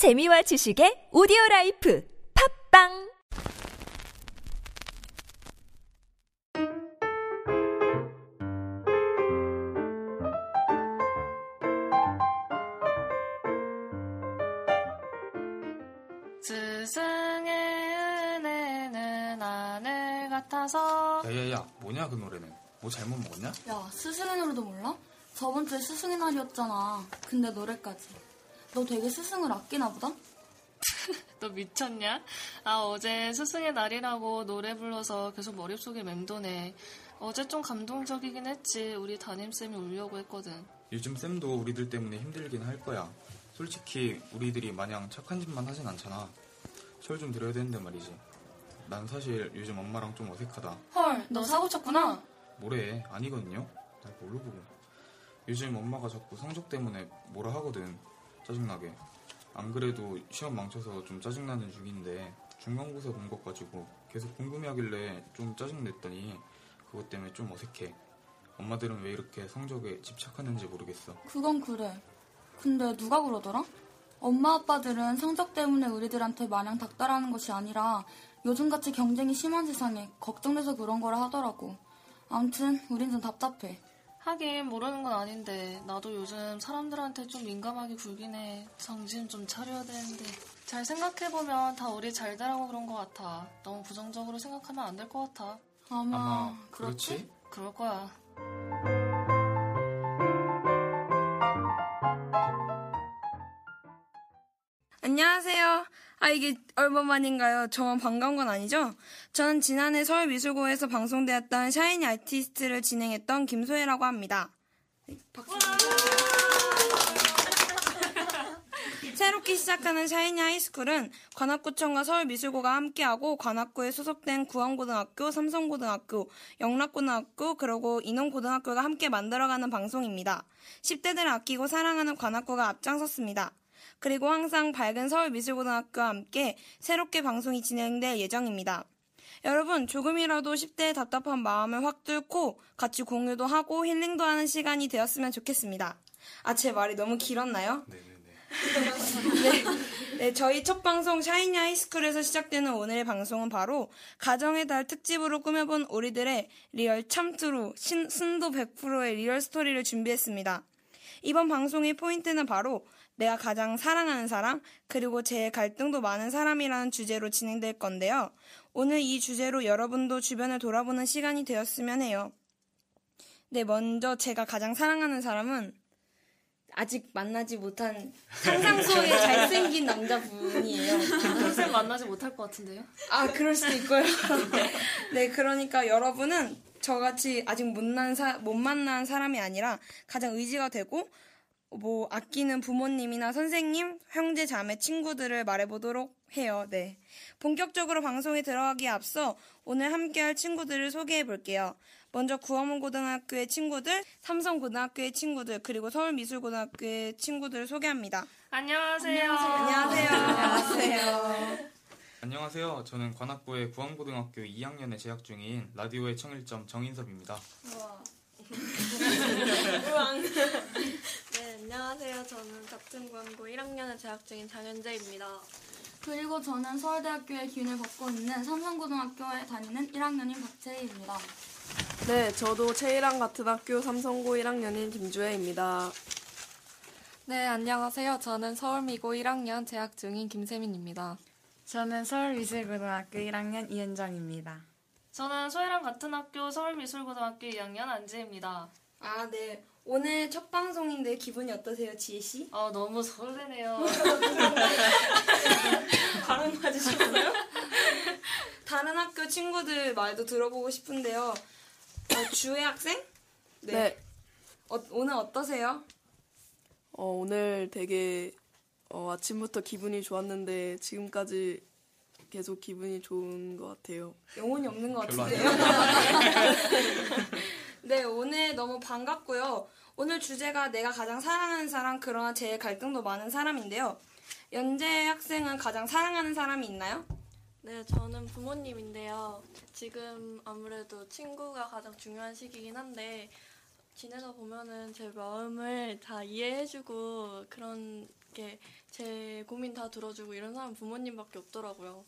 재미와 지식의 오디오 라이프 팝빵 스승의 은혜는 하늘 같아서 야야야 뭐냐 그 노래는 뭐 잘못 먹었냐? 야, 스승의 노래도 몰라? 저번 주에 스승의 날이었잖아. 근데 노래까지. 너 되게 스승을 아끼나 보다? 너 미쳤냐? 아 어제 스승의 날이라고 노래 불러서 계속 머릿속에 맴도네. 어제 좀 감동적이긴 했지. 우리 담임쌤이 울려고 했거든. 요즘 쌤도 우리들 때문에 힘들긴 할 거야. 솔직히 우리들이 마냥 착한 짓만 하진 않잖아. 철 좀 들어야 되는데 말이지. 난 사실 요즘 엄마랑 좀 어색하다. 헐, 너 사고 쳤구나? 뭐래? 아니거든요. 날 뭘로 보고. 요즘 엄마가 자꾸 성적 때문에 뭐라 하거든 짜증나게 안 그래도 시험 망쳐서 좀 짜증나는 중인데 중간고사 본 것 가지고 계속 궁금해하길래 좀 짜증냈더니 그것 때문에 좀 어색해 엄마들은 왜 이렇게 성적에 집착하는지 모르겠어 그건 그래. 근데 누가 그러더라? 엄마 아빠들은 성적 때문에 우리들한테 마냥 닥달하는 것이 아니라 요즘같이 경쟁이 심한 세상에 걱정돼서 그런 거라 하더라고. 암튼 우린 좀 답답해. 하긴 모르는 건 아닌데 나도 요즘 사람들한테 좀 민감하게 굴긴 해 정신 좀 차려야 되는데 잘 생각해보면 다 우리 잘 되라고 그런 것 같아 너무 부정적으로 생각하면 안 될 것 같아 아마, 아마 그렇지? 그렇지? 그럴 거야 안녕하세요. 아, 이게 얼마만인가요? 저만 반가운 건 아니죠? 저는 지난해 서울미술고에서 방송되었던 샤이니 아티스트를 진행했던 김소혜라고 합니다. 네, 박수. 새롭게 시작하는 샤이니 하이스쿨은 관악구청과 서울미술고가 함께하고 관악구에 소속된 구원고등학교, 삼성고등학교, 영락고등학교, 그리고 인원고등학교가 함께 만들어가는 방송입니다. 10대들을 아끼고 사랑하는 관악구가 앞장섰습니다. 그리고 항상 밝은 서울미술고등학교와 함께 새롭게 방송이 진행될 예정입니다. 여러분, 조금이라도 10대의 답답한 마음을 확 뚫고 같이 공유도 하고 힐링도 하는 시간이 되었으면 좋겠습니다. 아, 제 말이 너무 길었나요? 네네네 네, 네, 저희 첫 방송 샤이니 하이스쿨에서 시작되는 오늘의 방송은 바로 가정의 달 특집으로 꾸며본 우리들의 리얼 참true 신, 순도 100%의 리얼 스토리를 준비했습니다. 이번 방송의 포인트는 바로 내가 가장 사랑하는 사람, 그리고 제일 갈등도 많은 사람이라는 주제로 진행될 건데요. 오늘 이 주제로 여러분도 주변을 돌아보는 시간이 되었으면 해요. 네, 먼저 제가 가장 사랑하는 사람은 아직 만나지 못한 상상 속의 잘생긴 남자분이에요. 평생 만나지 못할 것 같은데요? 아, 그럴 수도 있고요. 네, 그러니까 여러분은 저같이 아직 못, 난 사, 못 만난 사람이 아니라 가장 의지가 되고 뭐 아끼는 부모님이나 선생님, 형제, 자매, 친구들을 말해보도록 해요. 네. 본격적으로 방송에 들어가기에 앞서 오늘 함께할 친구들을 소개해 볼게요. 먼저 구원문고등학교의 친구들, 삼성 고등학교의 친구들, 그리고 서울미술고등학교의 친구들을 소개합니다. 안녕하세요 안녕하세요. 안녕하세요. 안녕하세요 저는 관악구의 구원고등학교 2학년에 재학 중인 라디오의 청일점 정인섭입니다 네, 안녕하세요. 저는 같은 광고 1학년에 재학 중인 장현재입니다. 그리고 저는 서울대학교의 기운을 받고 있는 삼성고등학교에 다니는 1학년인 박채희입니다. 네, 저도 최이랑 같은 학교 삼성고 1학년인 김주혜입니다. 네, 안녕하세요. 저는 서울미고 1학년 재학 중인 김세민입니다. 저는 서울미술고등학교 1학년 이은정입니다. 저는 소혜랑 같은 학교 서울미술고등학교 2학년 안지혜입니다 아, 네. 오늘 첫 방송인데 기분이 어떠세요, 지혜 씨? 아 너무 설레네요 발음 맞으셨어요? 다른 학교 친구들 말도 들어보고 싶은데요. 어, 주혜 학생? 네, 어, 오늘 어떠세요? 어, 오늘 되게 어, 아침부터 기분이 좋았는데 지금까지 계속 기분이 좋은 것 같아요. 영혼이 없는 것 같은데요? 네, 오늘 너무 반갑고요. 오늘 주제가 내가 가장 사랑하는 사람, 그러나 제일 갈등도 많은 사람인데요. 연재 학생은 가장 사랑하는 사람이 있나요? 네, 저는 부모님인데요. 지금 아무래도 친구가 가장 중요한 시기긴 한데 지내다 보면은 제 마음을 다 이해해주고 그런 이렇게 제 고민 다 들어주고 이런 사람 부모님밖에 없더라고요.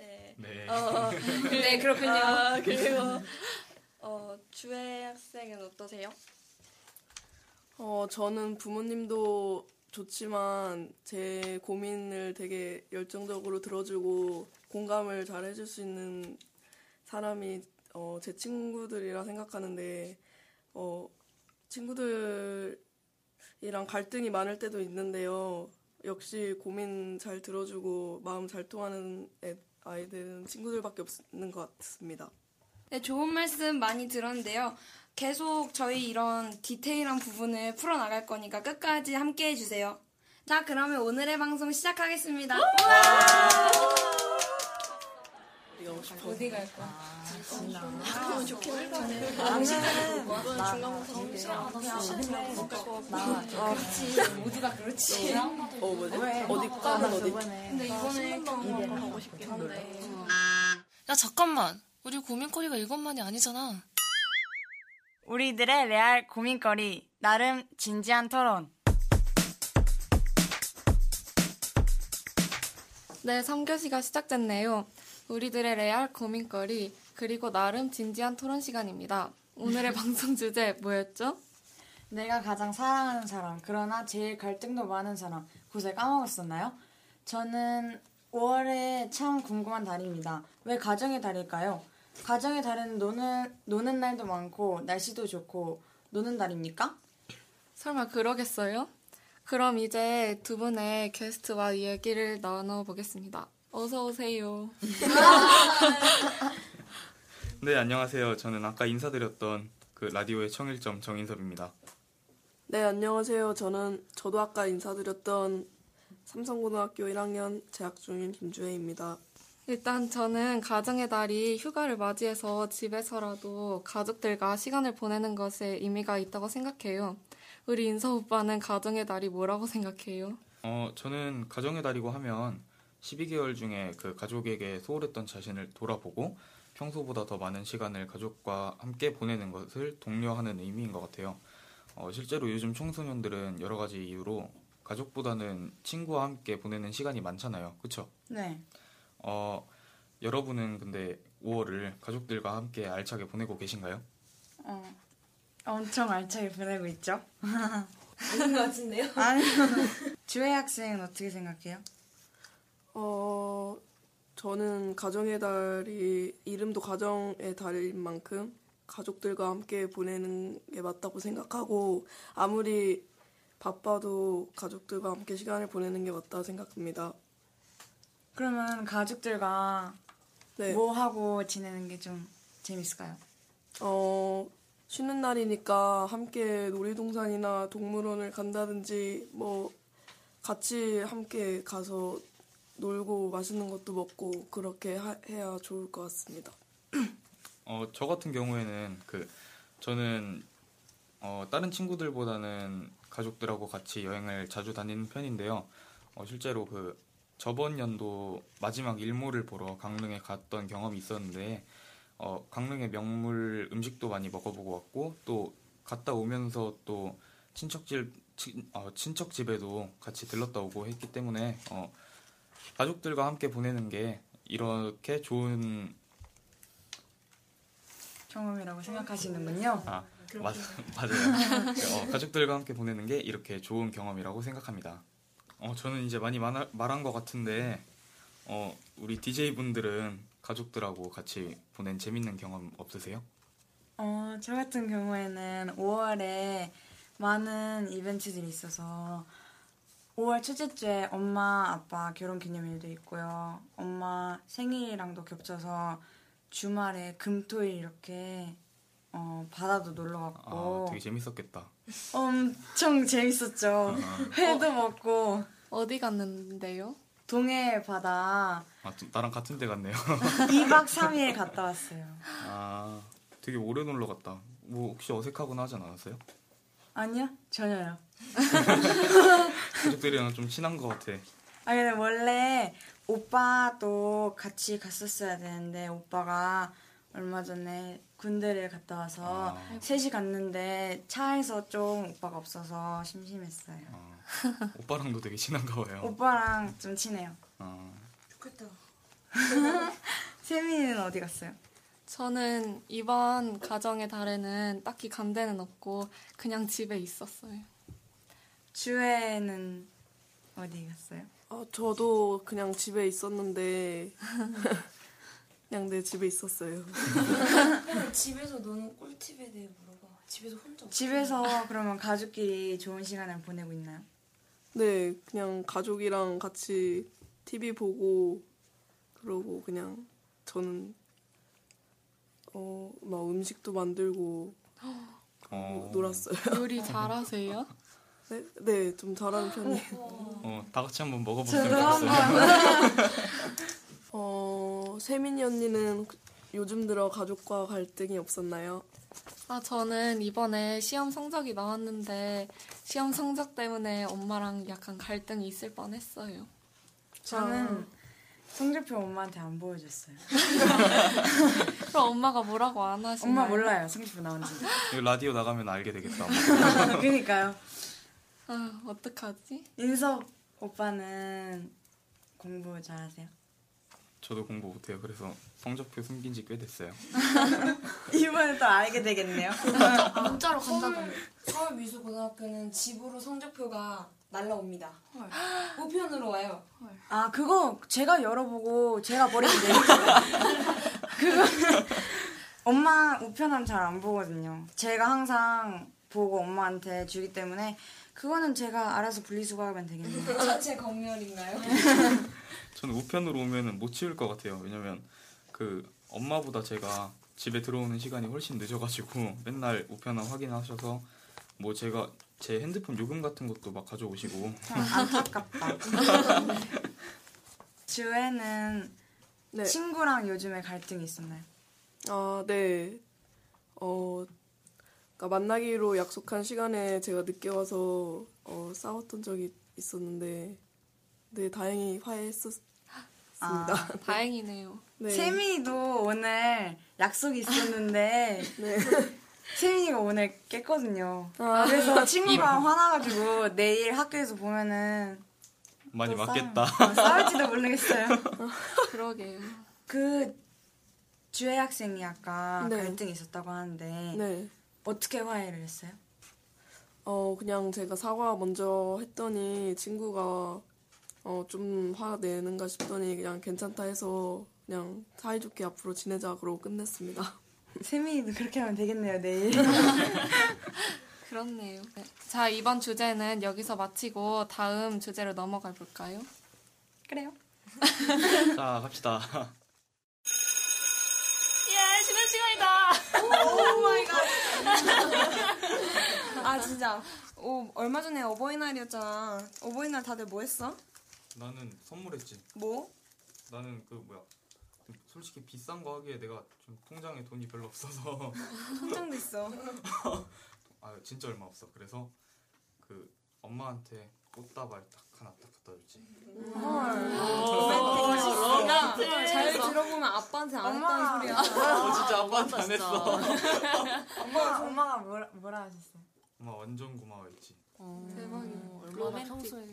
네. 네. 어, 네, 그렇군요. 아, 그리고 어, 주혜 학생은 어떠세요? 어, 저는 부모님도 좋지만 제 고민을 되게 열정적으로 들어주고 공감을 잘 해줄 수 있는 사람이 어, 제 친구들이라 생각하는데 어, 친구들이랑 갈등이 많을 때도 있는데요. 역시 고민 잘 들어주고 마음 잘 통하는 애, 아이들은 친구들밖에 없는 것 같습니다. 네, 좋은 말씀 많이 들었는데요. 계속 저희 이런 디테일한 부분을 풀어나갈 거니까 끝까지 함께 해주세요. 자, 그러면 오늘의 방송 시작하겠습니다. 어디 갈 거야? 아, 좋긴 할것 같아요. 이건 중간고사 너무 싫어. 모두가 그렇지. 어, 뭐지? 어디 과는 어디? 근데 이번에 가고 싶긴 한데. 야 잠깐만. 우리 고민거리가 이것만이 아니잖아. 우리들의 레알 고민거리 나름 진지한 토론. 네, 3교시가 시작됐네요. 우리들의 레알 고민거리, 그리고 나름 진지한 토론 시간입니다. 오늘의 방송 주제 뭐였죠? 내가 가장 사랑하는 사람, 그러나 제일 갈등도 많은 사람, 곳에 까먹었었나요? 저는 5월에 참 궁금한 달입니다. 왜 가정의 달일까요? 가정의 달은 노는, 노는 날도 많고, 날씨도 좋고, 노는 달입니까? 설마 그러겠어요? 그럼 이제 두 분의 게스트와 얘기를 나눠보겠습니다. 어서 오세요. 네, 안녕하세요. 저는 아까 인사드렸던 그 라디오의 청일점 정인섭입니다. 네, 안녕하세요. 저는 저도 아까 인사드렸던 삼성고등학교 1학년 재학 중인 김주혜입니다. 일단 저는 가정의 달이 휴가를 맞이해서 집에서라도 가족들과 시간을 보내는 것에 의미가 있다고 생각해요. 우리 인서 오빠는 가정의 달이 뭐라고 생각해요? 어, 저는 가정의 달이고 하면 12개월 중에 그 가족에게 소홀했던 자신을 돌아보고 평소보다 더 많은 시간을 가족과 함께 보내는 것을 독려하는 의미인 것 같아요. 어, 실제로 요즘 청소년들은 여러 가지 이유로 가족보다는 친구와 함께 보내는 시간이 많잖아요. 그쵸? 네. 어, 여러분은 근데 5월을 가족들과 함께 알차게 보내고 계신가요? 어, 엄청 알차게 보내고 있죠? 아닌 것 같은데요? 아니, 주혜 학생은 어떻게 생각해요? 어, 저는 가정의 달이 이름도 가정의 달인 만큼 가족들과 함께 보내는 게 맞다고 생각하고 아무리 바빠도 가족들과 함께 시간을 보내는 게 맞다고 생각합니다. 그러면 가족들과 네. 뭐 하고 지내는 게 좀 재밌을까요? 어, 쉬는 날이니까 함께 놀이동산이나 동물원을 간다든지 뭐 같이 함께 가서 놀고 맛있는 것도 먹고 그렇게 하- 해야 좋을 것 같습니다. 어, 저 같은 경우에는 그 저는 어, 다른 친구들보다는 가족들하고 같이 여행을 자주 다니는 편인데요. 어, 실제로 그 저번 연도 마지막 일몰을 보러 강릉에 갔던 경험이 있었는데 어, 강릉의 명물 음식도 많이 먹어보고 왔고 또 갔다 오면서 또 친척집 친, 어, 친척 집에도 같이 들렀다 오고 했기 때문에 어, 가족들과 함께 보내는 게 이렇게 좋은 경험이라고 생각하시는군요. 아, 맞, 맞아요. 어, 가족들과 함께 보내는 게 이렇게 좋은 경험이라고 생각합니다. 어, 저는 이제 많이 말, 말한 것 같은데, 어, 우리 DJ분들은 가족들하고 같이 보낸 재밌는 경험 없으세요? 어, 저 같은 경우에는 5월에 많은 이벤트들이 있어서 5월 첫째 주에 엄마, 아빠 결혼 기념일도 있고요. 엄마 생일이랑도 겹쳐서 주말에 금토일 이렇게 어, 바다도 놀러 아, 갔고 되게 재밌었겠다. 엄청 재밌었죠. 회도 먹고 어디 갔는데요? 동해 바다 아, 또 나랑 같은 데 갔네요. 2박 3일 갔다 왔어요. 아, 되게 오래 놀러 갔다. 뭐 혹시 어색하거나 하진 않았어요? 아니요? 전혀요. 가족들이랑 좀 친한 것 같아. 아 근데 원래 오빠도 같이 갔었어야 되는데 오빠가 얼마 전에 군대를 갔다 와서 아. 셋이 갔는데 차에서 좀 오빠가 없어서 심심했어요. 아, 오빠랑도 되게 친한가 봐요. 오빠랑 좀 친해요. 어, 좋겠다. 세민이는 어디 갔어요? 저는 이번 가정의 달에는 딱히 간 데는 없고 그냥 집에 있었어요. 주애는 어디 갔어요? 아, 저도 그냥 집에 있었는데 그냥 내 집에 있었어요. 집에서 노는 꿀팁에 대해 물어봐. 집에서 혼자. 집에서 그러면 가족끼리 좋은 시간을 보내고 있나요? 네, 그냥 가족이랑 같이 TV 보고 그러고 그냥 저는 어, 막 음식도 만들고 어, 놀았어요. 요리 잘하세요? 네, 네, 좀 잘하는 편이에요. 어, 다 같이 한번 좋겠어요. 어, 세민이 언니는 요즘 들어 가족과 갈등이 없었나요? 아, 저는 이번에 시험 성적이 나왔는데 시험 성적 때문에 엄마랑 약간 갈등이 있을 뻔했어요. 저는 성적표 엄마한테 안 보여줬어요. 그럼 엄마가 뭐라고 안 하시나요? 엄마 몰라요 성적표 나온지. 이거 라디오 나가면 알게 되겠다. 그러니까요. 아, 어떡하지? 인섭 오빠는 공부 잘하세요? 저도 공부 못해요. 그래서 성적표 숨긴 지 꽤 됐어요. 이번에 또 알게 되겠네요. 문자로 간다던데. 서울 미술 고등학교는 집으로 성적표가 날라옵니다. 우편으로 와요. 아 그거 제가 열어보고 제가 버리면 돼요. 그거 엄마 우편함 잘 안 보거든요. 제가 항상 보고 엄마한테 주기 때문에 그거는 제가 알아서 분리수거하면 되겠네요. 자체 검열인가요? 저는 우편으로 오면은 못 치울 것 같아요. 왜냐면 그 엄마보다 제가 집에 들어오는 시간이 훨씬 늦어가지고 맨날 우편함 확인하셔서 뭐 제가 제 핸드폰 요금 같은 것도 막 가져오시고 안타깝다. 주애는 네. 친구랑 요즘에 갈등이 있었나요? 아, 네. 어, 그러니까 만나기로 약속한 시간에 제가 늦게 와서 어, 싸웠던 적이 있었는데, 네, 다행히 화해했었 습니다. 아, 다행이네요. 네. 세민이도 오늘 약속이 있었는데 네. 세민이가 오늘 깼거든요. 아. 그래서 친구가 화나가지고 내일 학교에서 보면은 많이 또 맞겠다. 싸움- 어, 싸울지도 모르겠어요. 그러게요. 그 주혜 학생이 아까 네. 갈등이 있었다고 하는데 네. 어떻게 화해를 했어요? 어, 그냥 제가 사과 먼저 했더니 친구가 어, 좀 화내는가 싶더니 그냥 괜찮다 해서 그냥 사이좋게 앞으로 지내자 그러고 끝냈습니다. 세민이도 그렇게 하면 되겠네요 내일. 그렇네요. 네. 자, 이번 주제는 여기서 마치고 다음 주제로 넘어가 볼까요? 그래요? 자 갑시다. 예, 쉬는 시간이다. 아 진짜. 오, 얼마 전에 어버이날이었잖아. 어버이날 다들 뭐 했어? 나는 선물했지. 뭐? 나는 그 뭐야. 좀 솔직히 비싼 거 하기에 내가 좀 통장에 돈이 별로 없어서 통장도 있어. 아 진짜 얼마 없어. 그래서 그 엄마한테 꽃다발 딱 하나 딱 갖다 줬지. 야, 잘 들어보면 아빠한테 안 했다는 소리야. 어, 진짜 아빠한테 안 했어. 엄마 엄마가 뭐라, 뭐라 하셨어요? 엄마 완전 고마워했지. 대박이야. 얼마나 평소에.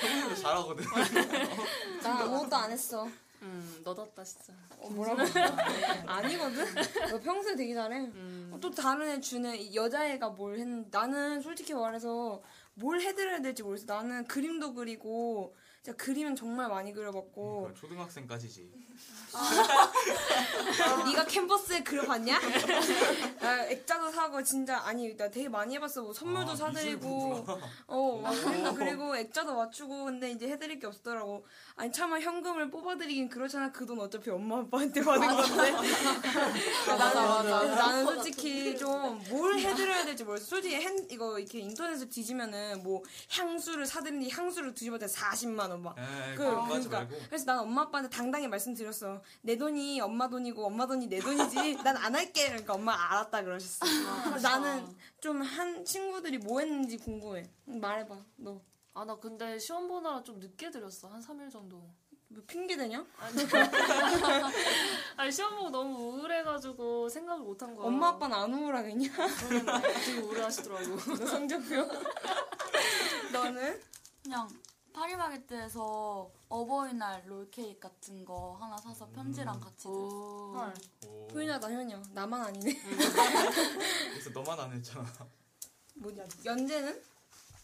평소에 잘하거든. 난 아무것도 안 했어. 음, 너답다 진짜. 어, 뭐라고? 아니거든? 너 평소에 되게 잘해. 음. 어, 또 다른 애 주는 이 여자애가 뭘 했는데 나는 솔직히 말해서 뭘 해드려야 될지 모르겠어. 나는 그림도 그리고 진짜 그림은 정말 많이 그려봤고 그러니까 초등학생까지지. 네가 캔버스에 그려봤냐? 나 액자도 사고 진짜 아니 나 되게 많이 해봤어. 뭐 선물도 아, 사드리고 미술부구나. 어, 막 그림도 그리고 액자도 맞추고 근데 이제 해드릴 게 없더라고. 아니 차마 현금을 뽑아드리긴 그렇잖아. 그 돈 어차피 엄마 아빠한테 받은 건데. 나는, 솔직히 좀 뭘 해드려야 될지 모르겠어. 솔직히 핸 이거 이렇게 인터넷에 뒤지면은 뭐 향수를 사드리는데 향수를 뒤집어도 40만 원 막. 에이, 그, 하지 그러니까 말고. 그래서 난 엄마 아빠한테 당당히 말씀드렸어. 내 돈이 엄마 돈이고 엄마 돈이 내 돈이지. 난 안 할게. 그러니까 엄마 알았다 그러셨어. 근데 나는 좀 한 친구들이 뭐 했는지 궁금해. 응, 말해봐. 너. 아, 나 근데 시험 보느라 좀 늦게 드렸어. 한 3일 정도. 뭐 핑계 대냐? 아니, 아니 시험 보고 너무 우울해가지고 생각을 못한 거야. 엄마 아빠는 안 우울하겠냐? 되게 우울해하시더라고. 너 성적표. 너는? 그냥 파리바게뜨에서 어버이날 롤케이크 같은 거 하나 사서 편지랑 같이 줬어. 헐. 효인아 나 현이야. 나만 아니네. 그래서 너만 안 했잖아. 뭐냐? 연재는?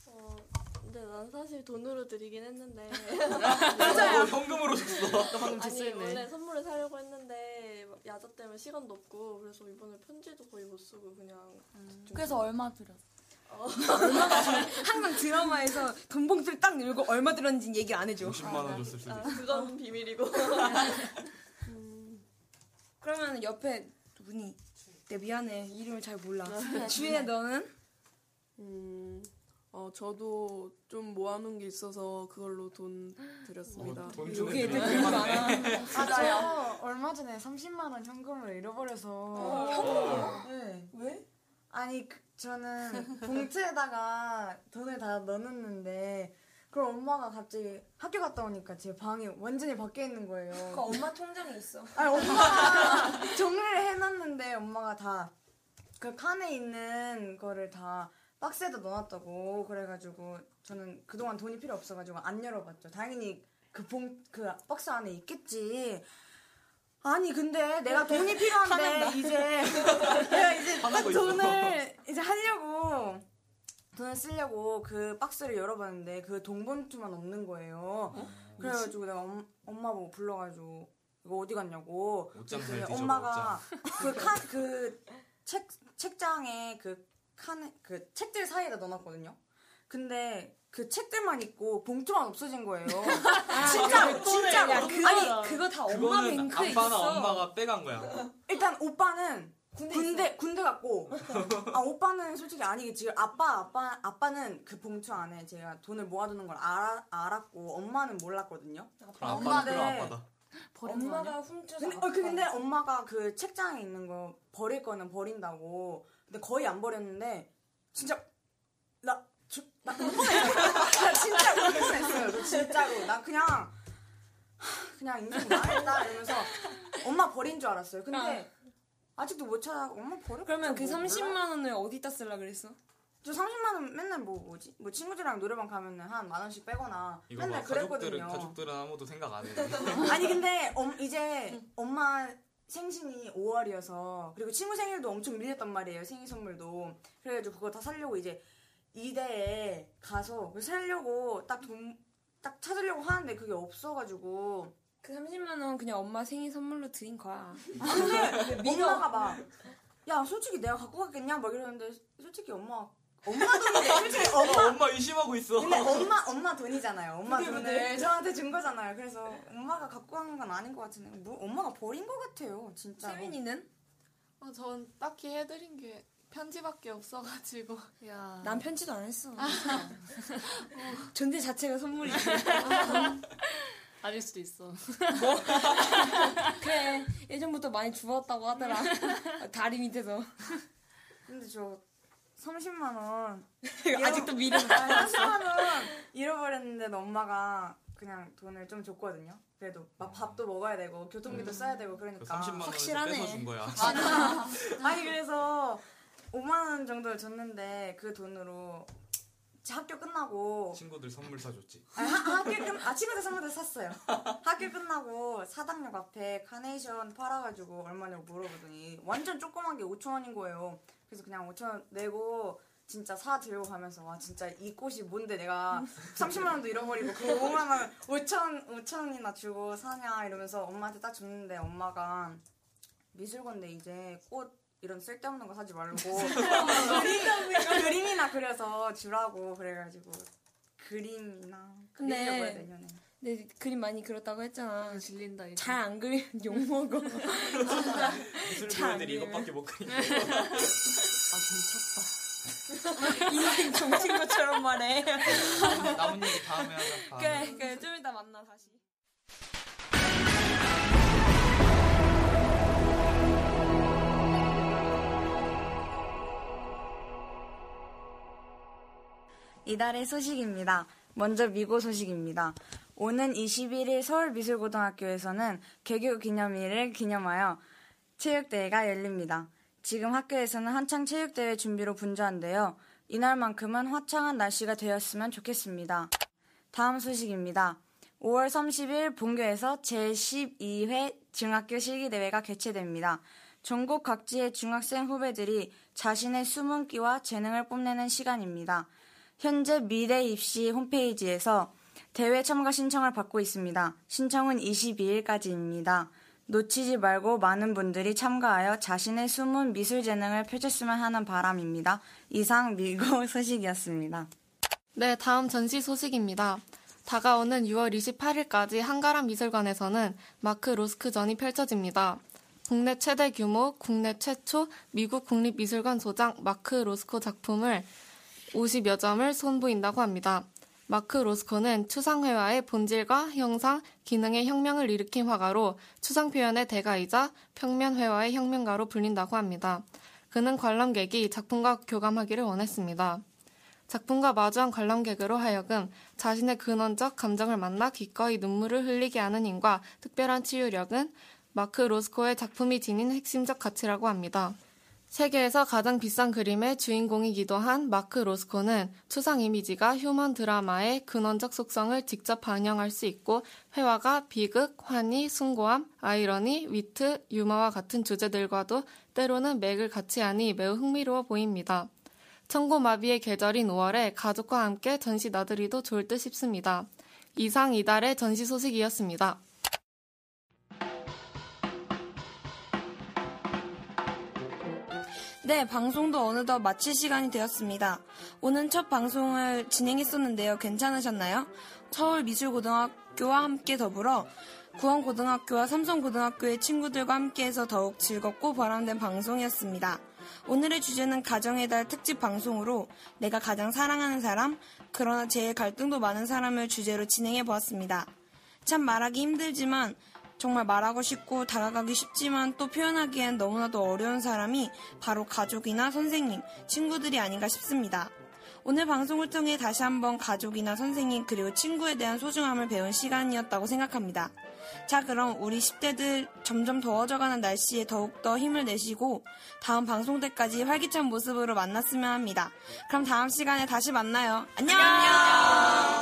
어, 근데 난 사실 돈으로 드리긴 했는데. 너 현금으로 줬어. 아니 원래 선물을 사려고 했는데 야자 때문에 시간도 없고 그래서 이번에 편지도 거의 못 쓰고 그냥 그래서 얼마 드렸어? 항상 드라마에서 돈 봉투를 딱 열고 얼마 들었는지 얘기 안 해줘. 50만 원 줬을 수도 아, 있어. 그건 비밀이고. 그러면 옆에 누구니? 내 미안해 이름을 잘 몰라. 주혜 너는? 음, 어, 저도 좀 모아놓은 게 있어서 그걸로 돈 드렸습니다. 어, 돈 여기 애들 줄 되게 많아. 아, 저 얼마 전에 30만 원 현금을 잃어버려서. 현금이요? 네. 왜? 아니, 그, 저는 봉투에다가 돈을 다 넣어놨는데, 그럼 엄마가 갑자기 학교 갔다 오니까 제 방이 완전히 밖에 있는 거예요. 그 엄마 통장에 있어. 아니, 엄마가 정리를 해놨는데, 엄마가 다 그 칸에 있는 거를 다 박스에다 넣어놨다고. 그래가지고, 저는 그동안 돈이 필요 없어가지고 안 열어봤죠. 당연히 그 봉, 그 박스 안에 있겠지. 아니, 근데 내가 돈이 필요한데, 이제, 내가 이제 딱. 돈을 이제 하려고, 돈을 쓰려고 그 박스를 열어봤는데, 그 돈봉투만 없는 거예요. 그래가지고 내가 엄, 엄마 보고 불러가지고, 이거 어디 갔냐고. 엄마가 그 칸, 그 책, 책장에 그 칸에, 그 책들 사이에다 넣어놨거든요. 근데 그 책들만 있고 봉투만 없어진 거예요. 진짜, 진짜. 야, 그거, 아니, 그거 다 엄마 그거는 뱅크에 아빠나 있어. 엄마가 빼간 거야. 일단 오빠는 군대, 군대, 갔고, 아, 오빠는 솔직히 아니겠지. 아빠, 아빠, 아빠는 그 봉투 안에 제가 돈을 모아두는 걸 알아, 알았고, 엄마는 몰랐거든요. 아빠는 엄마는-? 엄마가 훔쳐서. 근데, 어, 그, 근데 엄마가 그 책장에 있는 거 버릴 거는 버린다고. 근데 거의 안 버렸는데, 진짜, 나, 저, 나, 나 진짜. 너 진짜로. 나 그냥, 하, 그냥 인생 망했다. 이러면서 엄마 버린 줄 알았어요. 근데, 아직도 못 찾아, 엄마 버렸 그러면 그뭐 30만 원을 어디다 쓸라 그랬어? 저 30만 원 맨날 뭐 뭐지? 뭐 친구들이랑 노래방 가면은 한 만 원씩 빼거나 맨날 가족들은 그랬거든요. 가족들은 아무도 생각 안 해. 아니 근데 엄, 이제 엄마 생신이 5월이어서 그리고 친구 생일도 엄청 밀렸단 말이에요 생일 선물도 그래가지고 그거 다 사려고 이제 이대에 가서 그거 사려고 딱 돈 딱 찾으려고 하는데 그게 없어가지고 그 30만 원 그냥 엄마 생일 선물로 드린 거야. 근데 엄마가 막 야 솔직히 내가 갖고 갔겠냐 막 이러는데 솔직히 엄마 엄마 돈인데 솔직히 엄마 엄마 의심하고 있어. 근데 엄마 엄마 돈이잖아요. 엄마 돈을 저한테 준 거잖아요. 그래서 엄마가 갖고 간 건 아닌 것 같은데 뭐 엄마가 버린 것 같아요. 진짜. 세민이는? 어, 전 딱히 해드린 게 편지밖에 없어가지고. 야. 난 편지도 안 했어. 어, 존재 자체가 선물이지. 아닐 수도 있어. 그래 예전부터 많이 주웠다고 하더라. 다리 밑에서. 근데 저 30만 원 아직도 미련. 30만 원 잃어버렸는데 엄마가 그냥 돈을 좀 줬거든요. 그래도 막 밥도 먹어야 되고 교통비도 써야 되고 그 그러니까 30만 원을 확실하네. 뺏어 준 거야. 아니 그래서 5만 원 정도를 줬는데 그 돈으로 학교 끝나고 친구들 선물 사줬지. 하- 학교 끝, 아, 친구들 선물도 샀어요. 학교 끝나고 사당역 앞에 카네이션 팔아가지고 얼마냐고 물어보더니 완전 조그만 게 5천 원인 거예요. 그래서 그냥 5천 원 내고 진짜 사 들고 가면서 와 진짜 이 꽃이 뭔데 내가 30만 원도 잃어버리고 그 5만 원 5천 5천 원이나 주고 사냐 이러면서 엄마한테 딱 줬는데 엄마가 미술관데 이제 꽃 이런 쓸데없는 거 사지 말고 그림, 그림이나 그려서 주라고 그래가지고 그림이나 근데 내년에 내 그림 많이 그렸다고 했잖아. 질린다, 이제. 잘안 그리면 욕먹어. 잘 부애들이 안 이것밖에 못 그리네. 인생 종친 것처럼 말해. 남은 얘기 다음에 하자. 다음에. 그래, 그래. 좀 이따 만나, 다시. 이달의 소식입니다. 먼저 미고 소식입니다. 오는 21일 서울미술고등학교에서는 개교 기념일을 기념하여 체육대회가 열립니다. 지금 학교에서는 한창 체육대회 준비로 분주한데요. 이날만큼은 화창한 날씨가 되었으면 좋겠습니다. 다음 소식입니다. 5월 30일 본교에서 제12회 중학교 실기대회가 개최됩니다. 전국 각지의 중학생 후배들이 자신의 숨은 끼와 재능을 뽐내는 시간입니다. 현재 미래 입시 홈페이지에서 대회 참가 신청을 받고 있습니다. 신청은 22일까지입니다. 놓치지 말고 많은 분들이 참가하여 자신의 숨은 미술 재능을 펼쳤으면 하는 바람입니다. 이상 미고 소식이었습니다. 네, 다음 전시 소식입니다. 다가오는 6월 28일까지 한가람 미술관에서는 마크 로스크전이 펼쳐집니다. 국내 최대 규모, 국내 최초 미국 국립미술관 소장 마크 로스코 작품을 50여 점을 선보인다고 합니다. 마크 로스코는 추상회화의 본질과 형상, 기능의 혁명을 일으킨 화가로 추상 표현의 대가이자 평면 회화의 혁명가로 불린다고 합니다. 그는 관람객이 작품과 교감하기를 원했습니다. 작품과 마주한 관람객으로 하여금 자신의 근원적 감정을 만나 기꺼이 눈물을 흘리게 하는 힘과 특별한 치유력은 마크 로스코의 작품이 지닌 핵심적 가치라고 합니다. 세계에서 가장 비싼 그림의 주인공이기도 한 마크 로스코는 추상 이미지가 휴먼 드라마의 근원적 속성을 직접 반영할 수 있고 회화가 비극, 환희, 숭고함, 아이러니, 위트, 유머와 같은 주제들과도 때로는 맥을 같이 하니 매우 흥미로워 보입니다. 청고마비의 계절인 5월에 가족과 함께 전시 나들이도 좋을 듯 싶습니다. 이상 이달의 전시 소식이었습니다. 네, 방송도 어느덧 마칠 시간이 되었습니다. 오늘 첫 방송을 진행했었는데요. 괜찮으셨나요? 서울 미술고등학교와 함께 더불어 구원고등학교와 삼성고등학교의 친구들과 함께해서 더욱 즐겁고 보람된 방송이었습니다. 오늘의 주제는 가정의 달 특집 방송으로 내가 가장 사랑하는 사람, 그러나 제일 갈등도 많은 사람을 주제로 진행해 보았습니다. 참 말하기 힘들지만 정말 말하고 싶고 다가가기 쉽지만 또 표현하기엔 너무나도 어려운 사람이 바로 가족이나 선생님, 친구들이 아닌가 싶습니다. 오늘 방송을 통해 다시 한번 가족이나 선생님 그리고 친구에 대한 소중함을 배운 시간이었다고 생각합니다. 자, 그럼 우리 10대들 점점 더워져가는 날씨에 더욱더 힘을 내시고 다음 방송 때까지 활기찬 모습으로 만났으면 합니다. 그럼 다음 시간에 다시 만나요. 안녕! 안녕!